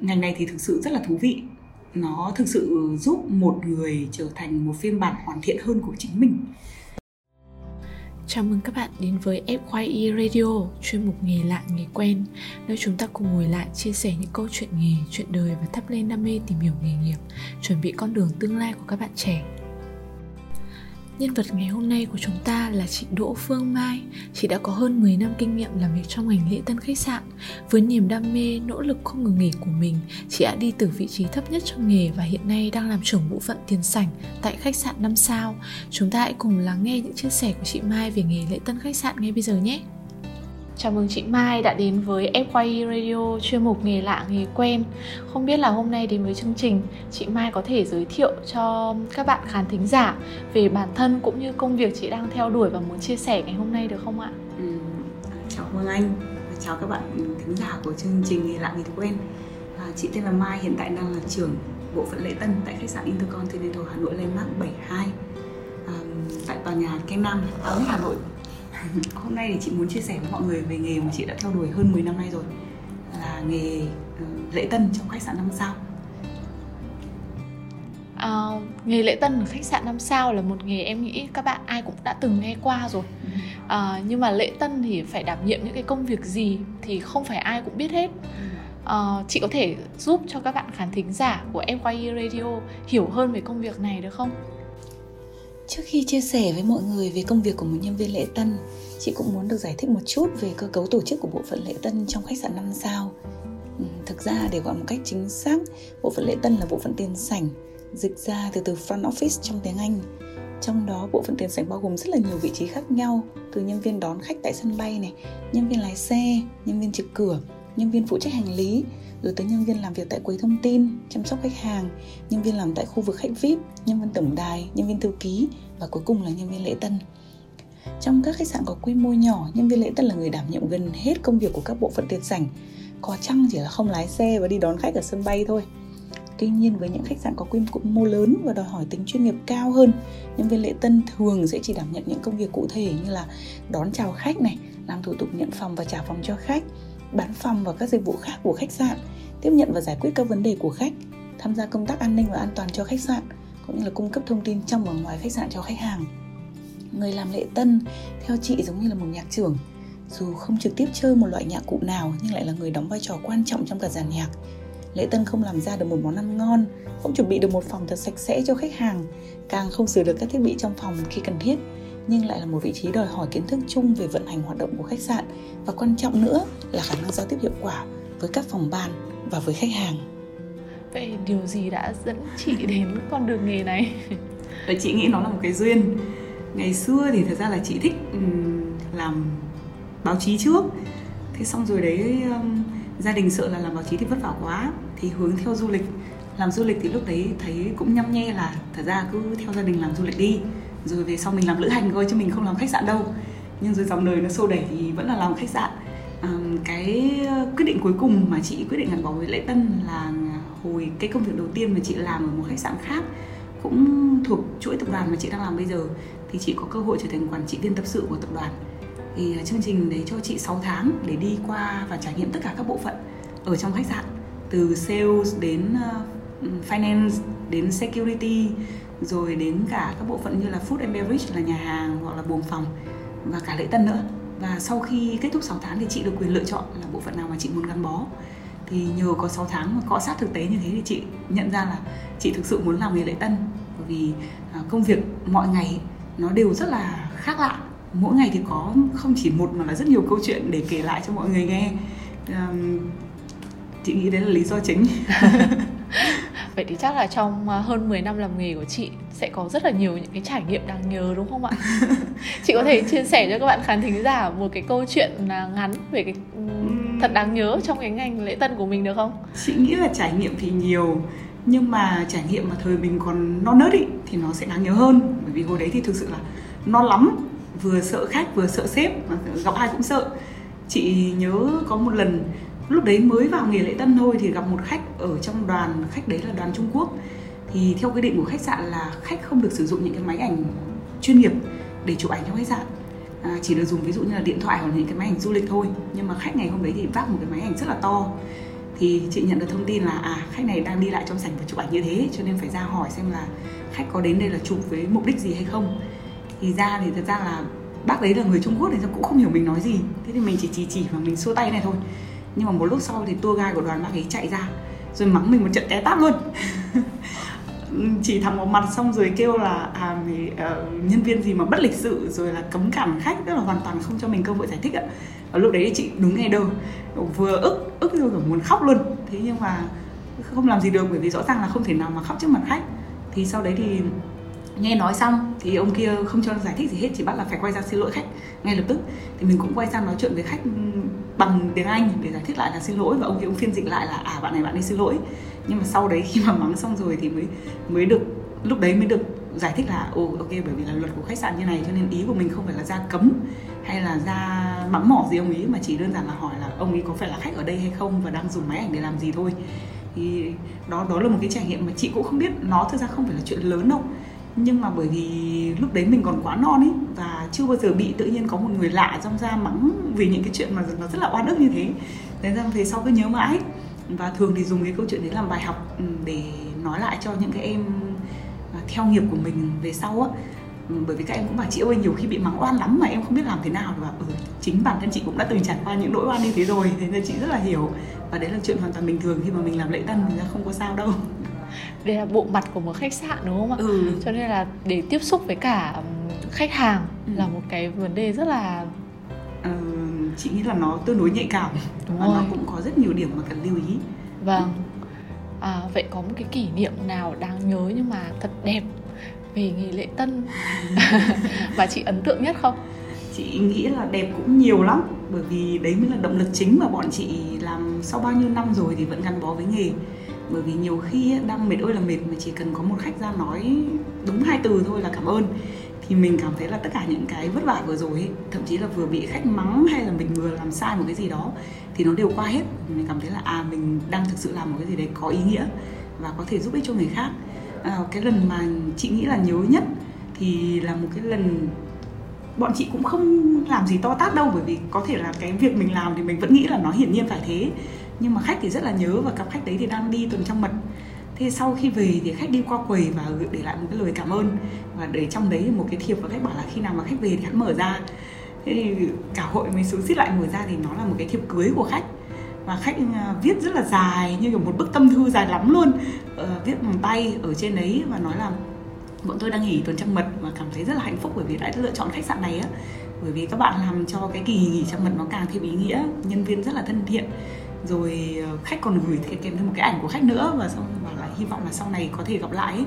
ngành này thì thực sự rất là thú vị nó thực sự giúp một người trở thành một phiên bản hoàn thiện hơn của chính mình Chào mừng các bạn đến với FYE Radio, chuyên mục nghề lạ nghề quen, nơi chúng ta cùng ngồi lại chia sẻ những câu chuyện nghề, chuyện đời và thắp lên đam mê tìm hiểu nghề nghiệp, chuẩn bị con đường tương lai của các bạn trẻ. Nhân vật ngày hôm nay của chúng ta là chị Đỗ Phương Mai. Chị đã có hơn 10 năm kinh nghiệm làm việc trong ngành lễ tân khách sạn. Với niềm đam mê, nỗ lực không ngừng nghỉ của mình, chị đã đi từ vị trí thấp nhất trong nghề và hiện nay đang làm trưởng bộ phận tiền sảnh tại khách sạn 5 sao. Chúng ta hãy cùng lắng nghe những chia sẻ của chị Mai về nghề lễ tân khách sạn ngay bây giờ nhé. Chào mừng chị Mai đã đến với FYI Radio chuyên mục nghề lạ nghề quen. Không biết là hôm nay đến với chương trình, chị Mai có thể giới thiệu cho các bạn khán thính giả về bản thân cũng như công việc chị đang theo đuổi và muốn chia sẻ ngày hôm nay được không ạ? Ừ, chào Hương Anh, chào các bạn thính giả của chương trình nghề lạ nghề quen. À, chị tên là Mai, hiện tại đang là trưởng bộ phận lễ tân tại khách sạn Intercontinental Hà Nội Landmark 72 à, tại tòa nhà Kem Nam, Hà Nội hôm nay thì chị muốn chia sẻ với mọi người về nghề mà chị đã theo đuổi hơn 10 năm nay rồi. Là nghề uh, lễ tân trong khách sạn 5 sao. À, nghề lễ tân ở khách sạn 5 sao là một nghề em nghĩ các bạn ai cũng đã từng nghe qua rồi. À, nhưng mà lễ tân thì phải đảm nhiệm những cái công việc gì thì không phải ai cũng biết hết. À, chị có thể giúp cho các bạn khán thính giả của FYE Radio hiểu hơn về công việc này được không? Trước khi chia sẻ với mọi người về công việc của một nhân viên lễ tân, chị cũng muốn được giải thích một chút về cơ cấu tổ chức của bộ phận lễ tân trong khách sạn 5 sao. Ừ, thực ra để gọi một cách chính xác, bộ phận lễ tân là bộ phận tiền sảnh, dịch ra từ từ front office trong tiếng Anh. Trong đó bộ phận tiền sảnh bao gồm rất là nhiều vị trí khác nhau, từ nhân viên đón khách tại sân bay này, nhân viên lái xe, nhân viên trực cửa, nhân viên phụ trách hành lý, rồi tới nhân viên làm việc tại quầy thông tin, chăm sóc khách hàng, nhân viên làm tại khu vực khách VIP, nhân viên tổng đài, nhân viên thư ký và cuối cùng là nhân viên lễ tân. Trong các khách sạn có quy mô nhỏ, nhân viên lễ tân là người đảm nhiệm gần hết công việc của các bộ phận tiền sảnh. Có chăng chỉ là không lái xe và đi đón khách ở sân bay thôi. Tuy nhiên với những khách sạn có quy mô lớn và đòi hỏi tính chuyên nghiệp cao hơn, nhân viên lễ tân thường sẽ chỉ đảm nhận những công việc cụ thể như là đón chào khách này, làm thủ tục nhận phòng và trả phòng cho khách, bán phòng và các dịch vụ khác của khách sạn, tiếp nhận và giải quyết các vấn đề của khách, tham gia công tác an ninh và an toàn cho khách sạn, cũng như là cung cấp thông tin trong và ngoài khách sạn cho khách hàng. Người làm lễ tân theo chị giống như là một nhạc trưởng, dù không trực tiếp chơi một loại nhạc cụ nào nhưng lại là người đóng vai trò quan trọng trong cả dàn nhạc. Lễ tân không làm ra được một món ăn ngon, không chuẩn bị được một phòng thật sạch sẽ cho khách hàng, càng không sửa được các thiết bị trong phòng khi cần thiết, nhưng lại là một vị trí đòi hỏi kiến thức chung về vận hành hoạt động của khách sạn và quan trọng nữa là khả năng giao tiếp hiệu quả với các phòng ban và với khách hàng. Vậy điều gì đã dẫn chị đến con đường nghề này? Và chị nghĩ nó là một cái duyên. Ngày xưa thì thật ra là chị thích làm báo chí trước. Thế xong rồi đấy gia đình sợ là làm báo chí thì vất vả quá thì hướng theo du lịch làm du lịch thì lúc đấy thấy cũng nhăm nhe là thật ra cứ theo gia đình làm du lịch đi rồi về sau mình làm lữ hành thôi chứ mình không làm khách sạn đâu. Nhưng rồi dòng đời nó xô đẩy thì vẫn là làm khách sạn. À, cái ờ, quyết định cuối cùng mà chị quyết định gắn bó với lễ tân là hồi cái công việc đầu tiên mà chị làm ở một khách sạn khác cũng thuộc chuỗi tập đoàn mà chị đang làm bây giờ thì chị có cơ hội trở thành quản trị viên tập sự của tập đoàn. Thì ờ, chương trình đấy cho chị 6 tháng để đi qua và trải nghiệm tất cả các bộ phận ở trong khách sạn từ sales đến ờ, ừ, finance đến security rồi đến cả các bộ phận như là food and beverage là nhà hàng hoặc là buồng phòng và cả lễ tân nữa. Và sau khi kết thúc 6 tháng thì chị được quyền lựa chọn là bộ phận nào mà chị muốn gắn bó. Thì nhờ có 6 tháng mà cọ sát thực tế như thế thì chị nhận ra là chị thực sự muốn làm nghề lễ tân. Bởi vì à, công việc mọi ngày nó đều rất là khác lạ. Mỗi ngày thì có không chỉ một mà là rất nhiều câu chuyện để kể lại cho mọi người nghe. Chị nghĩ đấy là lý do chính. Vậy thì chắc là trong à, hơn 10 năm làm nghề của chị sẽ có rất là nhiều những cái trải nghiệm đáng nhớ đúng không ạ? chị có thể chia sẻ cho các bạn khán thính giả một cái câu chuyện ngắn về cái thật đáng nhớ trong cái ngành lễ tân của mình được không? Chị nghĩ là trải nghiệm thì nhiều nhưng mà trải nghiệm mà thời mình còn non nớt ý thì nó sẽ đáng nhớ hơn bởi vì hồi đấy thì thực sự là non lắm vừa sợ khách vừa sợ sếp mà gặp ai cũng sợ chị nhớ có một lần lúc đấy mới vào nghề lễ tân thôi thì gặp một khách ở trong đoàn khách đấy là đoàn Trung Quốc. Thì theo quy định của khách sạn là khách không được sử dụng những cái máy ảnh chuyên nghiệp để chụp ảnh trong khách sạn. À, chỉ được dùng ví dụ như là điện thoại hoặc những cái máy ảnh du lịch thôi. Nhưng mà khách ngày hôm đấy thì vác một cái máy ảnh rất là to. Thì chị nhận được thông tin là à khách này đang đi lại trong sảnh và chụp ảnh như thế cho nên phải ra hỏi xem là khách có đến đây là chụp với mục đích gì hay không. Thì ra thì thật ra là bác đấy là người Trung Quốc thì cũng không hiểu mình nói gì. Thế thì mình chỉ chỉ chỉ và mình xua tay này thôi nhưng mà một lúc sau thì tour guide của đoàn bác ấy chạy ra rồi mắng mình một trận té tát luôn. Chỉ thẳng vào mặt xong rồi kêu là à mày, uh, ờ, nhân viên gì mà bất lịch sự rồi là cấm cản khách tức là hoàn toàn không cho mình cơ hội giải thích ạ. Và lúc đấy chị đúng nghe đâu vừa ức ức rồi muốn khóc luôn. Thế nhưng mà không làm gì được bởi vì rõ ràng là không thể nào mà khóc trước mặt khách. Thì sau đấy thì nghe nói xong thì ông kia không cho giải thích gì hết chỉ bắt là phải quay ra xin lỗi khách ngay lập tức. Thì mình cũng quay sang nói chuyện với khách bằng tiếng anh để giải thích lại là xin lỗi và ông thì ông phiên dịch lại là à bạn này, bạn đi xin lỗi. Nhưng mà sau đấy khi mà mắng xong rồi thì mới mới được, lúc đấy mới được giải thích là, ồ, ok, bởi vì là luật của khách sạn như này cho nên ý của mình không phải là ra cấm hay là ra mắng mỏ gì ông ý mà chỉ đơn giản là hỏi là ông ý có phải là khách ở đây hay không và đang dùng máy ảnh để làm gì thôi. Thì đó đó là một cái trải nghiệm mà chị cũng không biết, nó thực ra không phải là chuyện lớn đâu nhưng mà bởi vì lúc đấy mình còn quá non ấy và chưa bao giờ bị tự nhiên có một người lạ trong ra mắng vì những cái chuyện mà nó rất là oan ức như thế. Thế ra về sau cứ nhớ mãi. Và thường thì dùng cái câu chuyện đấy làm bài học ừ, để nói lại cho những cái em à, theo nghiệp của mình về sau á. Ừ, bởi vì các em cũng bảo chị ơi nhiều khi bị mắng oan lắm mà em không biết làm thế nào. Và ừ, chính bản thân chị cũng đã từng trải qua những nỗi oan như thế rồi thế nên chị rất là hiểu. Và đấy là chuyện hoàn toàn bình thường khi mà mình làm lễ tân thì không có sao đâu đây là bộ mặt của một khách sạn đúng không ạ ừ. cho nên là để tiếp xúc với cả khách hàng ừ. là một cái vấn đề rất là ừ, chị nghĩ là nó tương đối nhạy cảm đúng và rồi. nó cũng có rất nhiều điểm mà cần lưu ý vâng ừ. à, vậy có một cái kỷ niệm nào đáng nhớ nhưng mà thật đẹp về nghỉ lễ tân và chị ấn tượng nhất không chị nghĩ là đẹp cũng nhiều lắm bởi vì đấy mới là động lực chính mà bọn chị làm sau bao nhiêu năm rồi thì vẫn gắn bó với nghề bởi vì nhiều khi đang mệt ơi là mệt mà chỉ cần có một khách ra nói đúng hai từ thôi là cảm ơn. Thì mình cảm thấy là tất cả những cái vất vả vừa rồi ấy, thậm chí là vừa bị khách mắng hay là mình vừa làm sai một cái gì đó thì nó đều qua hết. Mình cảm thấy là à mình đang thực sự làm một cái gì đấy có ý nghĩa và có thể giúp ích cho người khác. À, cái lần mà chị nghĩ là nhớ nhất thì là một cái lần bọn chị cũng không làm gì to tát đâu bởi vì có thể là cái việc mình làm thì mình vẫn nghĩ là nó hiển nhiên phải thế nhưng mà khách thì rất là nhớ và cặp khách đấy thì đang đi tuần trăng mật. Thế sau khi về thì khách đi qua quầy và để lại một cái lời cảm ơn. Và để trong đấy một cái thiệp và khách bảo là khi nào mà khách về thì hắn mở ra. Thế thì cả hội mới xuống xít lại mở ra thì nó là một cái thiệp cưới của khách. Và khách à, viết rất là dài như kiểu một bức tâm thư dài lắm luôn. Ờ, viết bằng tay ở trên đấy và nói là bọn tôi đang nghỉ tuần trăng mật và cảm thấy rất là hạnh phúc bởi vì đã lựa chọn khách sạn này á bởi vì các bạn làm cho cái kỳ nghỉ trong mật nó càng thêm ý nghĩa nhân viên rất là thân thiện. Rồi ờ, khách còn gửi kèm thêm một cái ảnh của khách nữa và xong bảo là hy vọng là sau này có thể gặp lại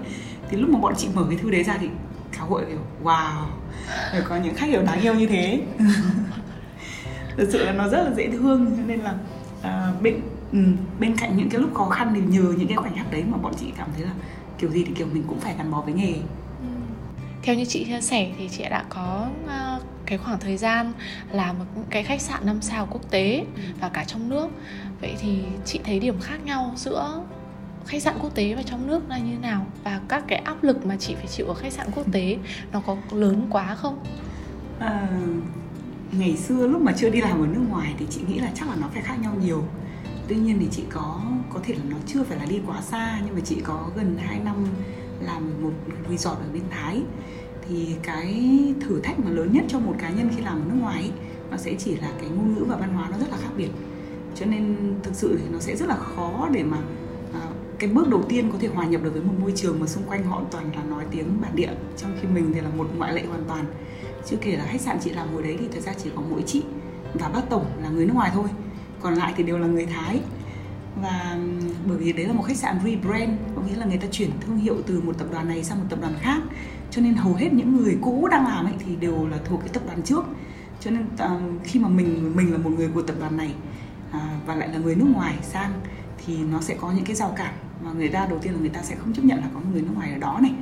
thì lúc mà bọn chị mở cái thư đấy ra thì cả hội kiểu wow phải có những khách hiểu đáng yêu như thế. Thực sự là nó rất là dễ thương cho nên là uh, bên ừ, bên cạnh những cái lúc khó khăn thì nhờ những cái khoảnh khắc đấy mà bọn chị cảm thấy là kiểu gì thì kiểu mình cũng phải gắn bó với nghề. Ừ. Theo như chị chia sẻ thì chị đã có uh, cái khoảng thời gian làm một cái khách sạn năm sao quốc tế và cả trong nước. Vậy thì chị thấy điểm khác nhau giữa khách sạn quốc tế và trong nước là như thế nào? Và các cái áp lực mà chị phải chịu ở khách sạn quốc tế nó có lớn quá không? À, ngày xưa lúc mà chưa đi làm ở nước ngoài thì chị nghĩ là chắc là nó phải khác nhau nhiều. Tuy nhiên thì chị có có thể là nó chưa phải là đi quá xa nhưng mà chị có gần 2 năm làm một resort ở bên Thái thì cái thử thách mà lớn nhất cho một cá nhân khi làm ở nước ngoài ấy, nó sẽ chỉ là cái ngôn ngữ và văn hóa nó rất là khác biệt. Cho nên thực sự thì nó sẽ rất là khó để mà à, cái bước đầu tiên có thể hòa nhập được với một môi trường mà xung quanh họ toàn là nói tiếng bản địa trong khi mình thì là một ngoại lệ hoàn toàn. Chưa kể là khách sạn chị làm hồi đấy thì thật ra chỉ có mỗi chị và bác tổng là người nước ngoài thôi còn lại thì đều là người thái và bởi vì đấy là một khách sạn rebrand có nghĩa là người ta chuyển thương hiệu từ một tập đoàn này sang một tập đoàn khác. Cho nên hầu hết những người cũ đang làm ấy thì đều là thuộc cái tập đoàn trước. Cho nên uh, khi mà mình mình là một người của tập đoàn này uh, và lại là người nước ngoài sang thì nó sẽ có những cái rào cản mà người ta đầu tiên là người ta sẽ không chấp nhận là có người nước ngoài ở đó này.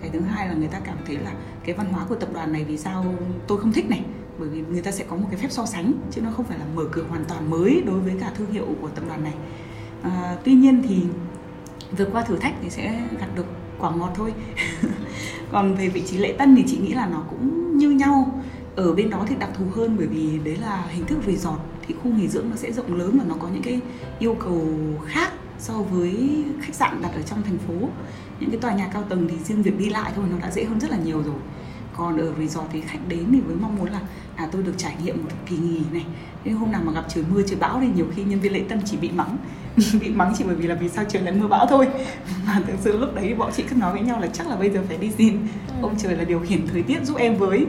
Cái thứ hai là người ta cảm thấy là cái văn hóa của tập đoàn này vì sao tôi không thích này? Bởi vì người ta sẽ có một cái phép so sánh chứ nó không phải là mở cửa hoàn toàn mới đối với cả thương hiệu của tập đoàn này à, tuy nhiên thì vượt qua thử thách thì sẽ gặt được quả ngọt thôi. Còn về vị trí lễ tân thì chị nghĩ là nó cũng như nhau. Ở bên đó thì đặc thù hơn bởi vì đấy là hình thức resort thì khu nghỉ dưỡng nó sẽ rộng lớn và nó có những cái yêu cầu khác so với khách sạn đặt ở trong thành phố. Những cái tòa nhà cao tầng thì riêng việc đi lại thôi nó đã dễ hơn rất là nhiều rồi. Còn ở resort thì khách đến thì với mong muốn là à tôi được trải nghiệm một kỳ nghỉ này. Nên hôm nào mà gặp trời mưa trời bão thì nhiều khi nhân viên lễ tân chỉ bị mắng. bị mắng chỉ bởi vì là vì sao trời lại mưa bão thôi. Mà thực sự lúc đấy bọn chị cứ nói với nhau là chắc là bây giờ phải đi xin ừ. ông trời là điều khiển thời tiết giúp em với.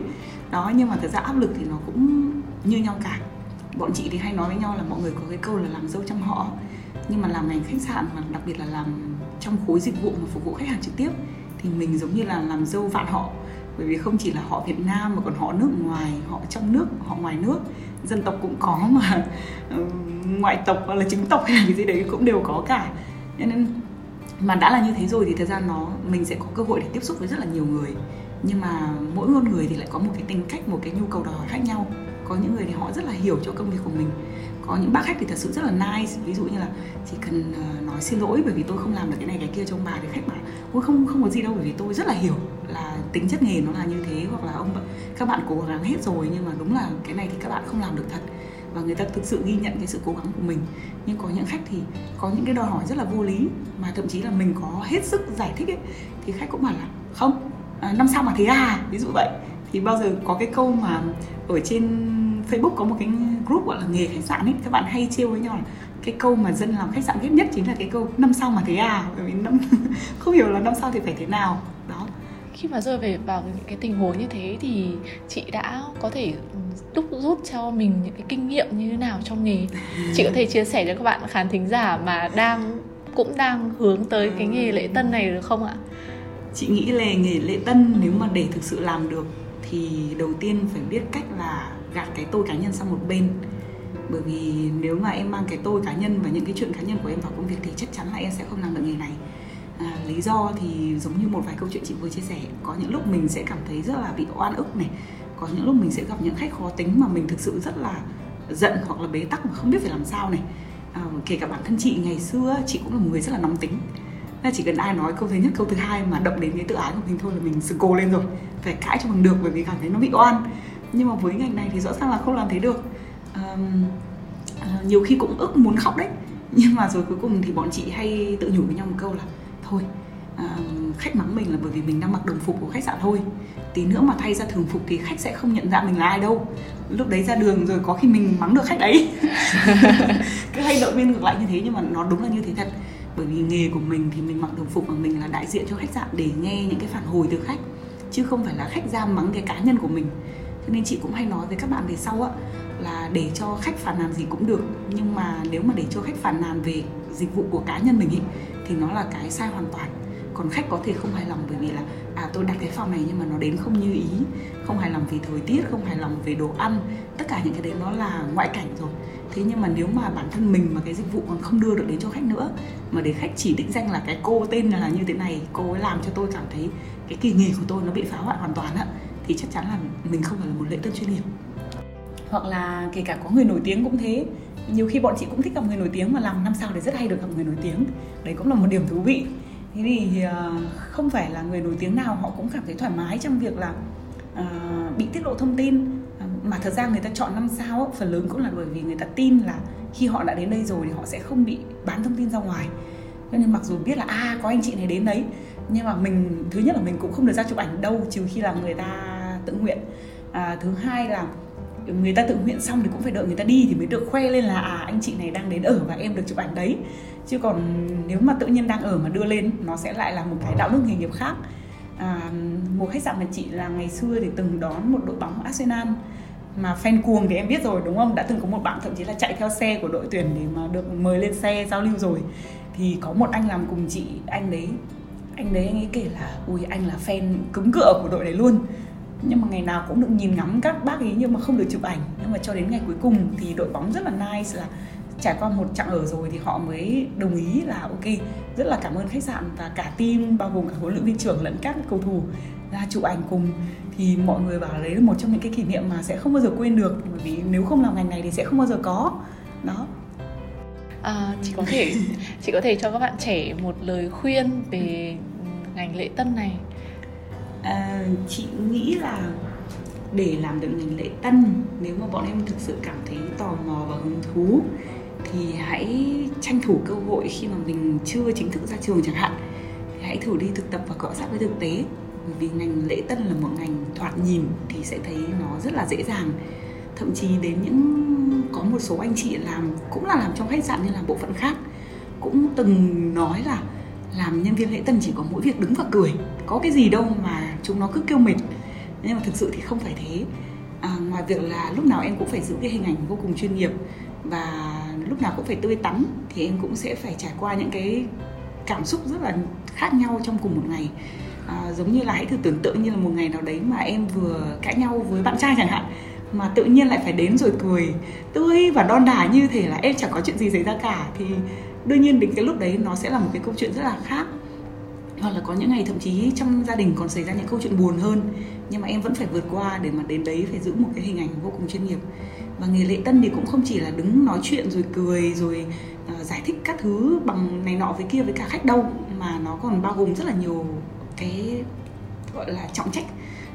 Đó nhưng mà thực ra áp lực thì nó cũng như nhau cả. Bọn chị thì hay nói với nhau là mọi người có cái câu là làm dâu trong họ. Nhưng mà làm ngành khách sạn mà đặc biệt là làm trong khối dịch vụ mà phục vụ khách hàng trực tiếp thì mình giống như là làm dâu vạn họ bởi vì không chỉ là họ Việt Nam mà còn họ nước ngoài, họ trong nước, họ ngoài nước. Dân tộc cũng có mà. Ờ, ngoại tộc hoặc là chính tộc hay là cái gì đấy cũng đều có cả. Nên mà đã là như thế rồi thì thời gian nó, mình sẽ có cơ hội để tiếp xúc với rất là nhiều người. Nhưng mà mỗi con người thì lại có một cái tính cách, một cái nhu cầu đòi hỏi khác nhau. Có những người thì họ rất là hiểu cho công việc của mình. Có những bác khách thì thật sự rất là nice. Ví dụ như là chỉ cần ờ, nói xin lỗi bởi vì tôi không làm được cái này cái kia cho ông bà thì khách bảo, ôi, không không có gì đâu bởi vì tôi rất là hiểu là tính chất nghề nó là như thế hoặc là ông các bạn cố gắng hết rồi nhưng mà đúng là cái này thì các bạn không làm được thật. Và người ta thực sự ghi nhận cái sự cố gắng của mình. Nhưng có những khách thì có những cái đòi hỏi rất là vô lý mà thậm chí là mình có hết sức giải thích ấy thì khách cũng bảo là không à, năm sau mà thế à? Ví dụ vậy. Thì bao giờ có cái câu mà ở trên Facebook có một cái group gọi là nghề khách sạn ấy các bạn hay trêu với nhau là cái câu mà dân làm khách sạn ghét nhất chính là cái câu năm sau mà thế à? Bởi vì năm không hiểu là năm sau thì phải thế nào khi mà rơi về vào những cái tình huống như thế thì chị đã có thể ừ, đúc rút cho mình những cái kinh nghiệm như thế nào trong nghề? Chị có thể chia sẻ cho các bạn khán thính giả mà đang, cũng đang hướng tới cái nghề lễ tân này được không ạ? Chị nghĩ là nghề lễ tân nếu mà để thực sự làm được thì đầu tiên phải biết cách là gạt cái tôi cá nhân sang một bên. Bởi vì nếu mà em mang cái tôi cá nhân và những cái chuyện cá nhân của em vào công việc thì chắc chắn là em sẽ không làm được nghề này à, lý do thì giống như một vài câu chuyện chị vừa chia sẻ có những lúc mình sẽ cảm thấy rất là bị oan ức này có những lúc mình sẽ gặp những khách khó tính mà mình thực sự rất là giận hoặc là bế tắc mà không biết phải làm sao này. À, kể cả bản thân chị ngày xưa chị cũng là một người rất là nóng tính. Là chỉ cần ai nói câu thứ nhất câu thứ hai mà động đến cái tự ái của mình thôi là mình sừng cô lên rồi phải cãi cho bằng được bởi vì cảm thấy nó bị oan. Nhưng mà với ngành này thì rõ ràng là không làm thế được. Um, uh, nhiều khi cũng ức muốn khóc đấy. Nhưng mà rồi cuối cùng thì bọn chị hay tự nhủ với nhau một câu là thôi. Uh, khách mắng mình là bởi vì mình đang mặc đồng phục của khách sạn thôi. Tí nữa mà thay ra thường phục thì khách sẽ không nhận ra mình là ai đâu. Lúc đấy ra đường rồi có khi mình mắng được khách đấy. Cứ hay động viên ngược lại như thế nhưng mà nó đúng là như thế thật. Bởi vì nghề của mình thì mình mặc đồng phục mà mình là đại diện cho khách sạn để nghe những cái phản hồi từ khách chứ không phải là khách ra mắng cái cá nhân của mình. Cho nên chị cũng hay nói với các bạn về sau á là để cho khách phản nàn gì cũng được nhưng mà nếu mà để cho khách phản nàn về dịch vụ của cá nhân mình ý, thì nó là cái sai hoàn toàn. Còn khách có thể không hài lòng bởi vì là à tôi đặt cái phòng này nhưng mà nó đến không như ý, không hài lòng vì thời tiết, không hài lòng về đồ ăn, tất cả những cái đấy nó là ngoại cảnh rồi. Thế nhưng mà nếu mà bản thân mình mà cái dịch vụ còn không đưa được đến cho khách nữa, mà để khách chỉ định danh là cái cô tên là như thế này, cô ấy làm cho tôi cảm thấy cái kỳ nghề của tôi nó bị phá hoại hoàn toàn á, thì chắc chắn là mình không phải là một lễ tân chuyên nghiệp. Hoặc là kể cả có người nổi tiếng cũng thế nhiều khi bọn chị cũng thích gặp người nổi tiếng mà làm năm sao để rất hay được gặp người nổi tiếng. Đấy cũng là một điểm thú vị. Thế thì ờ, không phải là người nổi tiếng nào họ cũng cảm thấy thoải mái trong việc là uh, bị tiết lộ thông tin. Ờ, mà thật ra người ta chọn năm sao phần lớn cũng là bởi vì người ta tin là khi họ đã đến đây rồi thì họ sẽ không bị bán thông tin ra ngoài. Cho nên mặc dù biết là a à, có anh chị này đến đấy nhưng mà mình thứ nhất là mình cũng không được ra chụp ảnh đâu trừ khi là người ta tự nguyện. À, thứ hai là người ta tự nguyện xong thì cũng phải đợi người ta đi thì mới được khoe lên là à anh chị này đang đến ở và em được chụp ảnh đấy. Chứ còn nếu mà tự nhiên đang ở mà đưa lên nó sẽ lại là một cái đạo đức nghề nghiệp khác. À, một khách sạn mà chị là ngày xưa thì từng đón một đội bóng Arsenal mà fan cuồng thì em biết rồi đúng không? Đã từng có một bạn thậm chí là chạy theo xe của đội tuyển để mà được mời lên xe giao lưu rồi. Thì có một anh làm cùng chị anh đấy anh đấy anh ấy kể là ui anh là fan cứng cựa của đội đấy luôn nhưng mà ngày nào cũng được nhìn ngắm các bác ấy nhưng mà không được chụp ảnh. Nhưng mà cho đến ngày cuối cùng thì đội bóng rất là nice là trải qua một chặng ở rồi thì họ mới đồng ý là ok rất là cảm ơn khách sạn và cả team bao gồm cả huấn luyện viên trưởng lẫn các cầu thủ ra chụp ảnh cùng. Thì mọi người bảo đấy là một trong những cái kỷ niệm mà sẽ không bao giờ quên được bởi vì nếu không làm ngành này thì sẽ không bao giờ có. Đó. À, chị có thể chị có thể cho các bạn trẻ một lời khuyên về ngành lễ tân này à, chị nghĩ là để làm được ngành lễ tân nếu mà bọn em thực sự cảm thấy tò mò và hứng thú thì hãy tranh thủ cơ hội khi mà mình chưa chính thức ra trường chẳng hạn. Thì hãy thử đi thực tập và cọ sát với thực tế. Bởi vì ngành lễ tân là một ngành thoạt nhìn thì sẽ thấy nó rất là dễ dàng. Thậm chí đến những có một số anh chị làm cũng là làm trong khách sạn nhưng làm bộ phận khác cũng từng nói là làm nhân viên lễ tân chỉ có mỗi việc đứng và cười. Có cái gì đâu mà chúng nó cứ kêu mệt. Nhưng mà thực sự thì không phải thế. À, ngoài việc là lúc nào em cũng phải giữ cái hình ảnh vô cùng chuyên nghiệp và lúc nào cũng phải tươi tắn thì em cũng sẽ phải trải qua những cái cảm xúc rất là khác nhau trong cùng một ngày. À, giống như là hãy thử tưởng tượng như là một ngày nào đấy mà em vừa cãi nhau với bạn trai chẳng hạn mà tự nhiên lại phải đến rồi cười tươi và đon đả như thể là em chẳng có chuyện gì xảy ra cả. Thì đương nhiên đến cái lúc đấy nó sẽ là một cái câu chuyện rất là khác hoặc là có những ngày thậm chí trong gia đình còn xảy ra những câu chuyện buồn hơn. Nhưng mà em vẫn phải vượt qua để mà đến đấy phải giữ một cái hình ảnh vô cùng chuyên nghiệp. Và nghề lễ tân thì cũng không chỉ là đứng nói chuyện rồi cười rồi uh, giải thích các thứ bằng này nọ với kia với cả khách đâu mà nó còn bao gồm rất là nhiều cái gọi là trọng trách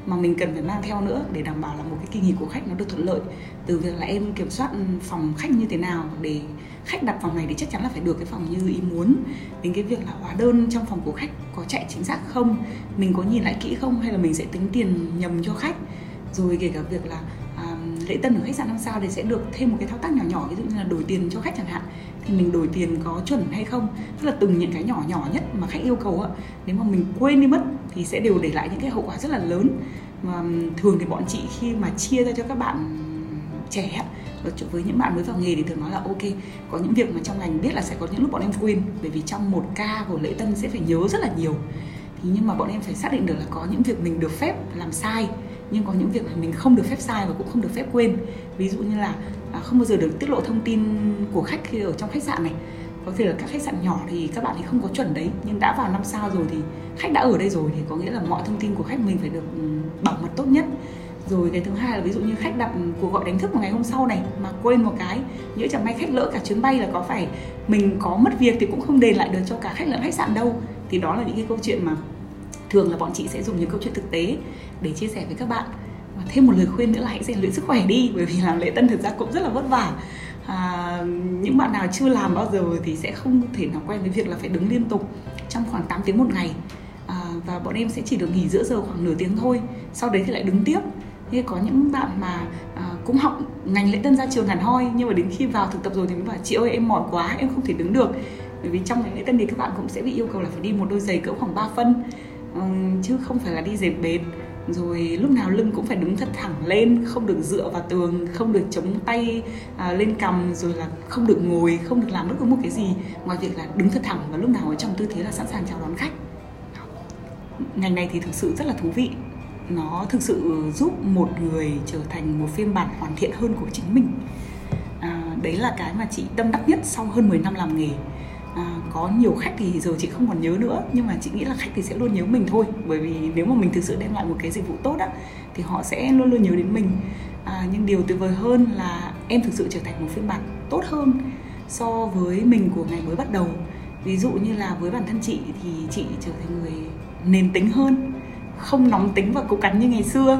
mà mình cần phải mang theo nữa để đảm bảo là một cái kỳ nghỉ của khách nó được thuận lợi. Từ việc là em kiểm soát phòng khách như thế nào để khách đặt phòng này thì chắc chắn là phải được cái phòng như ý muốn. Đến cái việc là hóa đơn trong phòng của khách có chạy chính xác không mình có nhìn lại kỹ không hay là mình sẽ tính tiền nhầm cho khách. Rồi kể cả việc là à, lễ tân ở khách sạn năm sao thì sẽ được thêm một cái thao tác nhỏ nhỏ ví dụ như là đổi tiền cho khách chẳng hạn. Thì mình đổi tiền có chuẩn hay không? Tức là từng những cái nhỏ nhỏ nhất mà khách yêu cầu ạ nếu mà mình quên đi mất thì sẽ đều để lại những cái hậu quả rất là lớn. Mà thường thì bọn chị khi mà chia ra cho các bạn trẻ Vâng, và với những bạn mới vào nghề thì thường nói là ok có những việc mà trong ngành biết là sẽ có những lúc bọn em quên. Bởi vì trong một ca của lễ tân sẽ phải nhớ rất là nhiều. Thì nhưng mà bọn em phải xác định được là có những việc mình được phép làm sai nhưng có những việc mình không được phép sai và cũng không được phép quên. Ví dụ như là à, không bao giờ được tiết lộ thông tin của khách khi ở trong khách sạn này. Có thể là các khách sạn nhỏ thì các bạn thì không có chuẩn đấy nhưng đã vào năm sao rồi thì khách đã ở đây rồi thì có nghĩa là mọi thông tin của khách mình phải được ừ, bảo mật tốt nhất rồi cái thứ hai là ví dụ như khách đặt cuộc gọi đánh thức một ngày hôm sau này mà quên một cái nhỡ chẳng may khách lỡ cả chuyến bay là có phải mình có mất việc thì cũng không đền lại được cho cả khách lẫn khách sạn đâu. Thì đó là những cái câu chuyện mà thường là bọn chị sẽ dùng những câu chuyện thực tế để chia sẻ với các bạn. Và thêm một lời khuyên nữa là hãy rèn luyện sức khỏe đi bởi vì làm lễ tân thực ra cũng rất là vất vả. À, những bạn nào chưa làm bao giờ thì sẽ không thể nào quen với việc là phải đứng liên tục trong khoảng 8 tiếng một ngày. À, và bọn em sẽ chỉ được nghỉ giữa giờ khoảng nửa tiếng thôi sau đấy thì lại đứng tiếp như có những bạn mà à, cũng học ngành lễ tân ra trường hẳn hoi nhưng mà đến khi vào thực tập rồi thì mới bảo chị ơi em mỏi quá em không thể đứng được. Bởi vì trong ngành lễ tân thì các bạn cũng sẽ bị yêu cầu là phải đi một đôi giày cỡ khoảng 3 phân um, chứ không phải là đi dệt bệt. Rồi lúc nào lưng cũng phải đứng thật thẳng lên không được dựa vào tường không được chống tay à, lên cằm rồi là không được ngồi không được làm bất cứ một cái gì. Ngoài việc là đứng thật thẳng và lúc nào ở trong tư thế là sẵn sàng chào đón khách. Ngành này thì thực sự rất là thú vị nó thực sự giúp một người trở thành một phiên bản hoàn thiện hơn của chính mình. À, đấy là cái mà chị tâm đắc nhất sau hơn 10 năm làm nghề. À, có nhiều khách thì giờ chị không còn nhớ nữa nhưng mà chị nghĩ là khách thì sẽ luôn nhớ mình thôi. Bởi vì nếu mà mình thực sự đem lại một cái dịch vụ tốt á thì họ sẽ luôn luôn nhớ đến mình. À, nhưng điều tuyệt vời hơn là em thực sự trở thành một phiên bản tốt hơn so với mình của ngày mới bắt đầu. Ví dụ như là với bản thân chị thì chị trở thành người nền tính hơn không nóng tính và cố cắn như ngày xưa.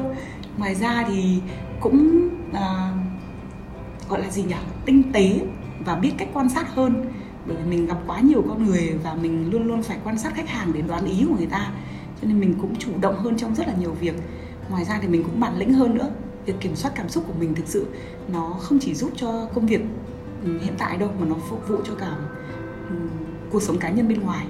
Ngoài ra thì cũng à, gọi là gì nhỉ? Tinh tế và biết cách quan sát hơn. Bởi vì mình gặp quá nhiều con người và mình luôn luôn phải quan sát khách hàng để đoán ý của người ta. Cho nên mình cũng chủ động hơn trong rất là nhiều việc. Ngoài ra thì mình cũng bản lĩnh hơn nữa. Việc kiểm soát cảm xúc của mình thực sự nó không chỉ giúp cho công việc ừ, hiện tại đâu mà nó phục vụ cho cả ừ, cuộc sống cá nhân bên ngoài.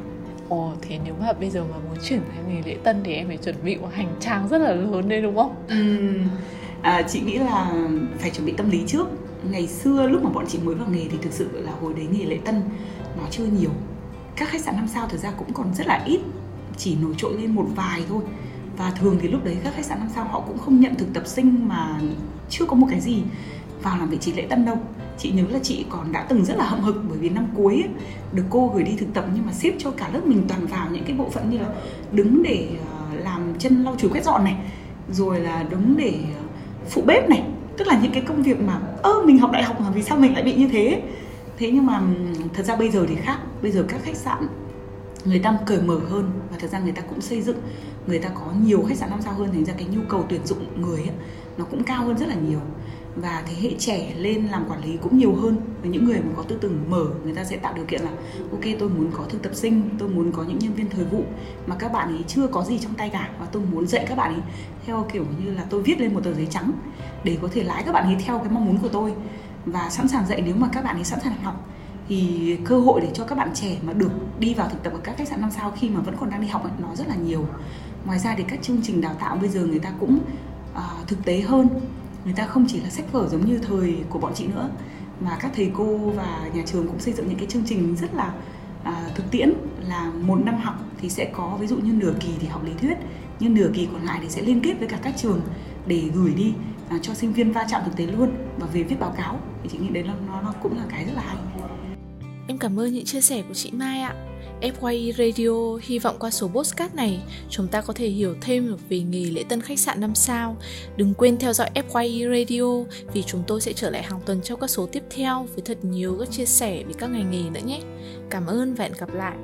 Ồ, thế nếu mà bây giờ mà muốn chuyển sang nghề lễ tân thì em phải chuẩn bị một hành trang rất là lớn đấy đúng không? Ừ. À, chị nghĩ là phải chuẩn bị tâm lý trước ngày xưa lúc mà bọn chị mới vào nghề thì thực sự là hồi đấy nghề lễ tân nó chưa nhiều các khách sạn năm sao thực ra cũng còn rất là ít chỉ nổi trội lên một vài thôi và thường thì lúc đấy các khách sạn năm sao họ cũng không nhận thực tập sinh mà chưa có một cái gì vào làm vị trí lễ tân đâu chị nhớ là chị còn đã từng rất là hậm hực bởi vì năm cuối ấy, được cô gửi đi thực tập nhưng mà xếp cho cả lớp mình toàn vào những cái bộ phận như là đứng để ờ, làm chân lau chùi quét dọn này rồi là đứng để ờ, phụ bếp này. Tức là những cái công việc mà ơ mình học đại học mà vì sao mình lại bị như thế? Thế nhưng mà thật ra bây giờ thì khác. Bây giờ các khách sạn người ta cởi mở hơn và thật ra người ta cũng xây dựng người ta có nhiều khách sạn năm sao hơn thành ra cái nhu cầu tuyển dụng người ấy, nó cũng cao hơn rất là nhiều và thế hệ trẻ lên làm quản lý cũng nhiều hơn. Với những người mà có tư tưởng mở người ta sẽ tạo điều kiện là ok tôi muốn có thực tập sinh tôi muốn có những nhân viên thời vụ mà các bạn ấy chưa có gì trong tay cả và tôi muốn dạy các bạn ấy theo kiểu như là tôi viết lên một tờ giấy trắng để có thể lái các bạn ấy theo cái mong muốn của tôi. Và sẵn sàng dạy nếu mà các bạn ấy sẵn sàng học thì cơ hội để cho các bạn trẻ mà được đi vào thực tập ở các khách sạn năm sao khi mà vẫn còn đang đi học ấy, nó rất là nhiều. Ngoài ra thì các chương trình đào tạo bây giờ người ta cũng uh, thực tế hơn người ta không chỉ là sách vở giống như thời của bọn chị nữa mà các thầy cô và nhà trường cũng xây dựng những cái chương trình rất là à, thực tiễn là một năm học thì sẽ có ví dụ như nửa kỳ thì học lý thuyết nhưng nửa kỳ còn lại thì sẽ liên kết với cả các trường để gửi đi à, cho sinh viên va chạm thực tế luôn và về viết báo cáo. Thì chị nghĩ đấy là nó, nó cũng là cái rất là hay em cảm ơn những chia sẻ của chị Mai ạ FYI Radio, hy vọng qua số postcard này, chúng ta có thể hiểu thêm về nghề lễ tân khách sạn 5 sao. Đừng quên theo dõi FYI Radio vì chúng tôi sẽ trở lại hàng tuần trong các số tiếp theo với thật nhiều các chia sẻ về các ngành nghề nữa nhé. Cảm ơn và hẹn gặp lại.